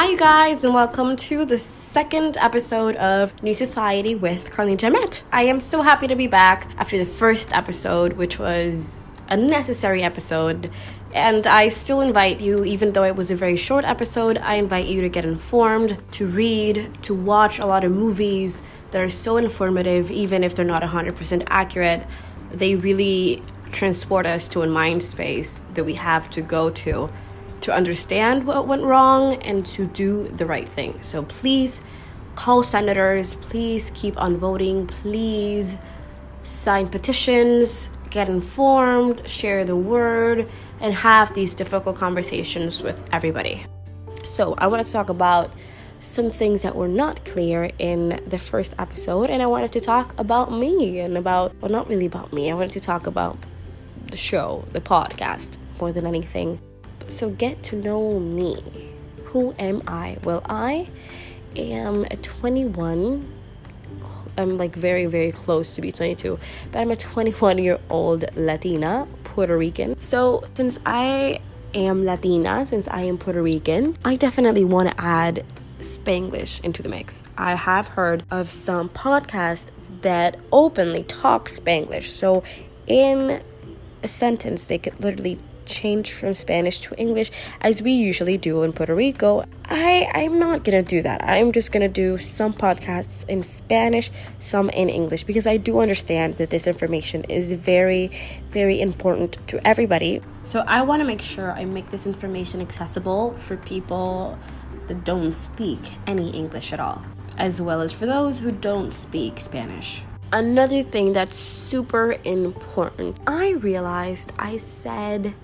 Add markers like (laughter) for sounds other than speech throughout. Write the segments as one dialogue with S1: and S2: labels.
S1: Hi, you guys, and welcome to the second episode of New Society with Carlene Jamet. I am so happy to be back after the first episode, which was a necessary episode. And I still invite you, even though it was a very short episode, I invite you to get informed, to read, to watch a lot of movies that are so informative, even if they're not 100% accurate. They really transport us to a mind space that we have to go to to understand what went wrong and to do the right thing. So please call senators, please keep on voting, please sign petitions, get informed, share the word, and have these difficult conversations with everybody. So, I want to talk about some things that were not clear in the first episode, and I wanted to talk about me and about, well, not really about me, I wanted to talk about the show, the podcast, more than anything. So get to know me. Who am I? Well, I am a 21. I'm like very, very close to be 22, but I'm a 21 year old Latina, Puerto Rican. So since I am Latina, since I am Puerto Rican, I definitely want to add Spanglish into the mix. I have heard of some podcasts that openly talk Spanglish. So in a sentence, they could literally change from Spanish to English as we usually do in Puerto Rico. I I'm not going to do that. I'm just going to do some podcasts in Spanish, some in English because I do understand that this information is very very important to everybody. So I want to make sure I make this information accessible for people that don't speak any English at all, as well as for those who don't speak Spanish. Another thing that's super important, I realized I said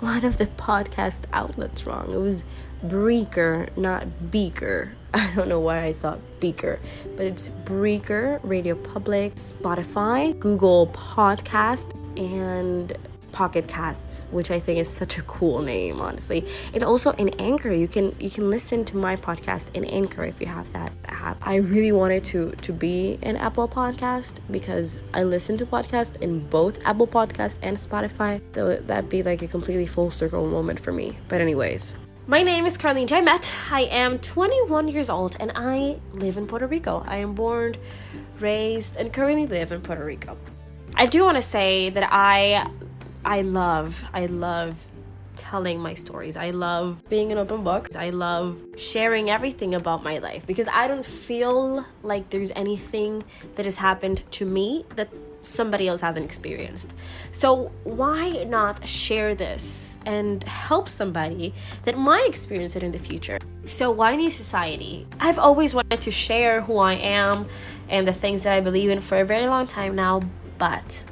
S1: one of the podcast outlets wrong. It was Breaker, not Beaker. (laughs) I don't know why I thought Beaker, but it's Breaker, Radio Public, Spotify, Google Podcast, and Pocket Casts, which I think is such a cool name, honestly. And also in Anchor, you can you can listen to my podcast in Anchor if you have that app. I really wanted to to be an Apple podcast because I listen to podcasts in both Apple Podcasts and Spotify. So that'd be like a completely full circle moment for me. But anyways, my name is Carlene Jamet. I am 21 years old and I live in Puerto Rico. I am born, raised, and currently live in Puerto Rico. I do want to say that I I love, I love telling my stories. I love being an open book. I love sharing everything about my life because I don't feel like there's anything that has happened to me that somebody else hasn't experienced. So, why not share this and help somebody that might experience it in the future? So, why New Society? I've always wanted to share who I am and the things that I believe in for a very long time now, but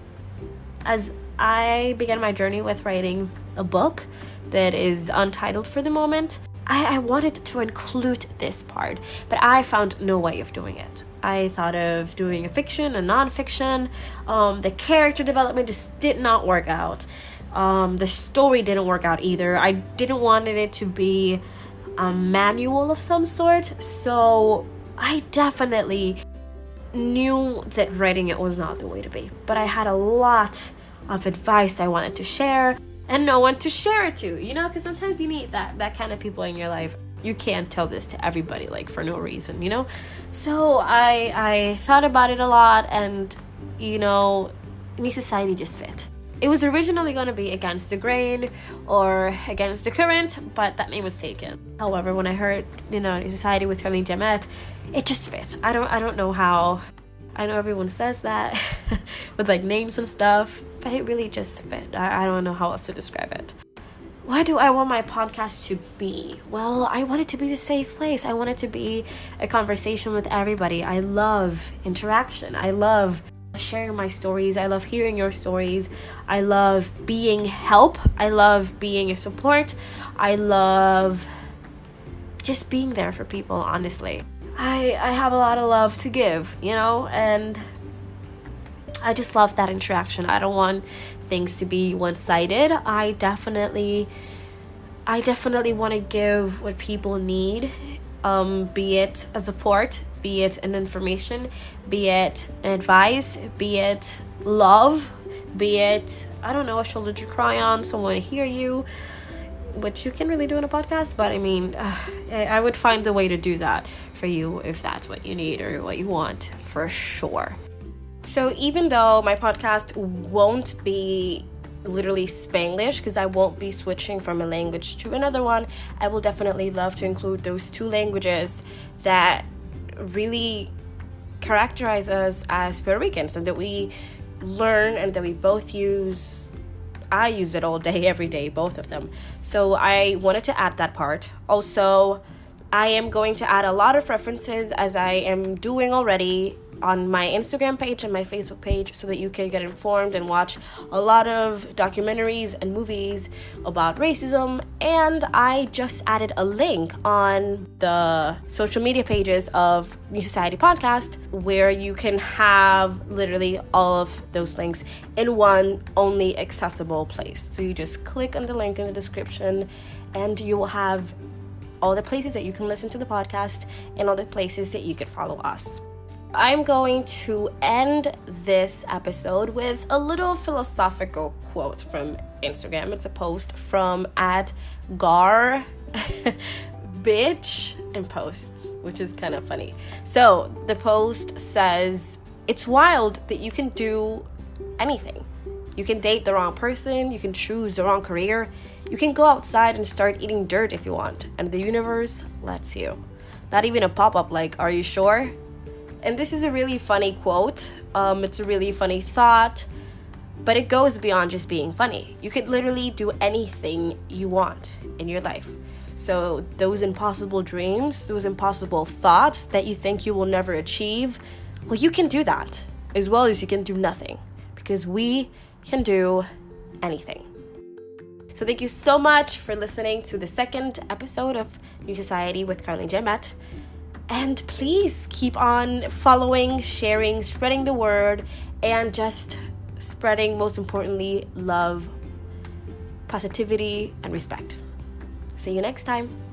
S1: as I began my journey with writing a book that is untitled for the moment. I, I, wanted to include this part, but I found no way of doing it. I thought of doing a fiction, a nonfiction. Um, the character development just did not work out. Um, the story didn't work out either. I didn't want it to be a manual of some sort, so I definitely knew that writing it was not the way to be. But I had a lot of advice I wanted to share and no one to share it to, you know, because sometimes you need that that kind of people in your life. You can't tell this to everybody like for no reason, you know? So I I thought about it a lot and you know, New Society just fit. It was originally going to be Against the Grain or Against the Current, but that name was taken. However, when I heard, you know, New Society with Carlene Jamet, it just fit. I don't I don't know how I know everyone says that (laughs) with like names and stuff, but it really just fit. I, I don't know how else to describe it. Why do I want my podcast to be? Well, I want it to be the safe place. I want it to be a conversation with everybody. I love interaction. I love sharing my stories. I love hearing your stories. I love being help. I love being a support. I love just being there for people, honestly. I I have a lot of love to give, you know, and I just love that interaction. I don't want things to be one-sided. I definitely I definitely want to give what people need, um, be it a support, be it an information, be it advice, be it love, be it I don't know a shoulder to cry on, someone to hear you, which you can really do in a podcast, but I mean, (sighs) uh, I would find the way to do that for you if that's what you need or what you want for sure. So, even though my podcast won't be literally Spanglish because I won't be switching from a language to another one, I will definitely love to include those two languages that really characterize us as Puerto Ricans and that we learn and that we both use. I use it all day, (laughs) every day, both of them. So I wanted to add that part. Also, I am going to add a lot of references as I am doing already on my Instagram page and my Facebook page so that you can get informed and watch a lot of documentaries and movies about racism. And I just added a link on the social media pages of New Society Podcast where you can have literally all of those links in one only accessible place. So you just click on the link in the description and you will have all the places that you can listen to the podcast and all the places that you can follow us. I'm going to end this episode with a little philosophical quote from Instagram. It's a post from at Gar (laughs) bitch and posts, which is kind of funny. So the post says, It's wild that you can do anything. You can date the wrong person, you can choose the wrong career, you can go outside and start eating dirt if you want, and the universe lets you. Not even a pop up like, Are you sure? And this is a really funny quote. Um, it's a really funny thought, but it goes beyond just being funny. You could literally do anything you want in your life. So, those impossible dreams, those impossible thoughts that you think you will never achieve, well, you can do that as well as you can do nothing because we can do anything. So, thank you so much for listening to the second episode of New Society with Carlene Jamet. And please keep on following, sharing, spreading the word, and just spreading, most importantly, love, positivity, and respect. See you next time.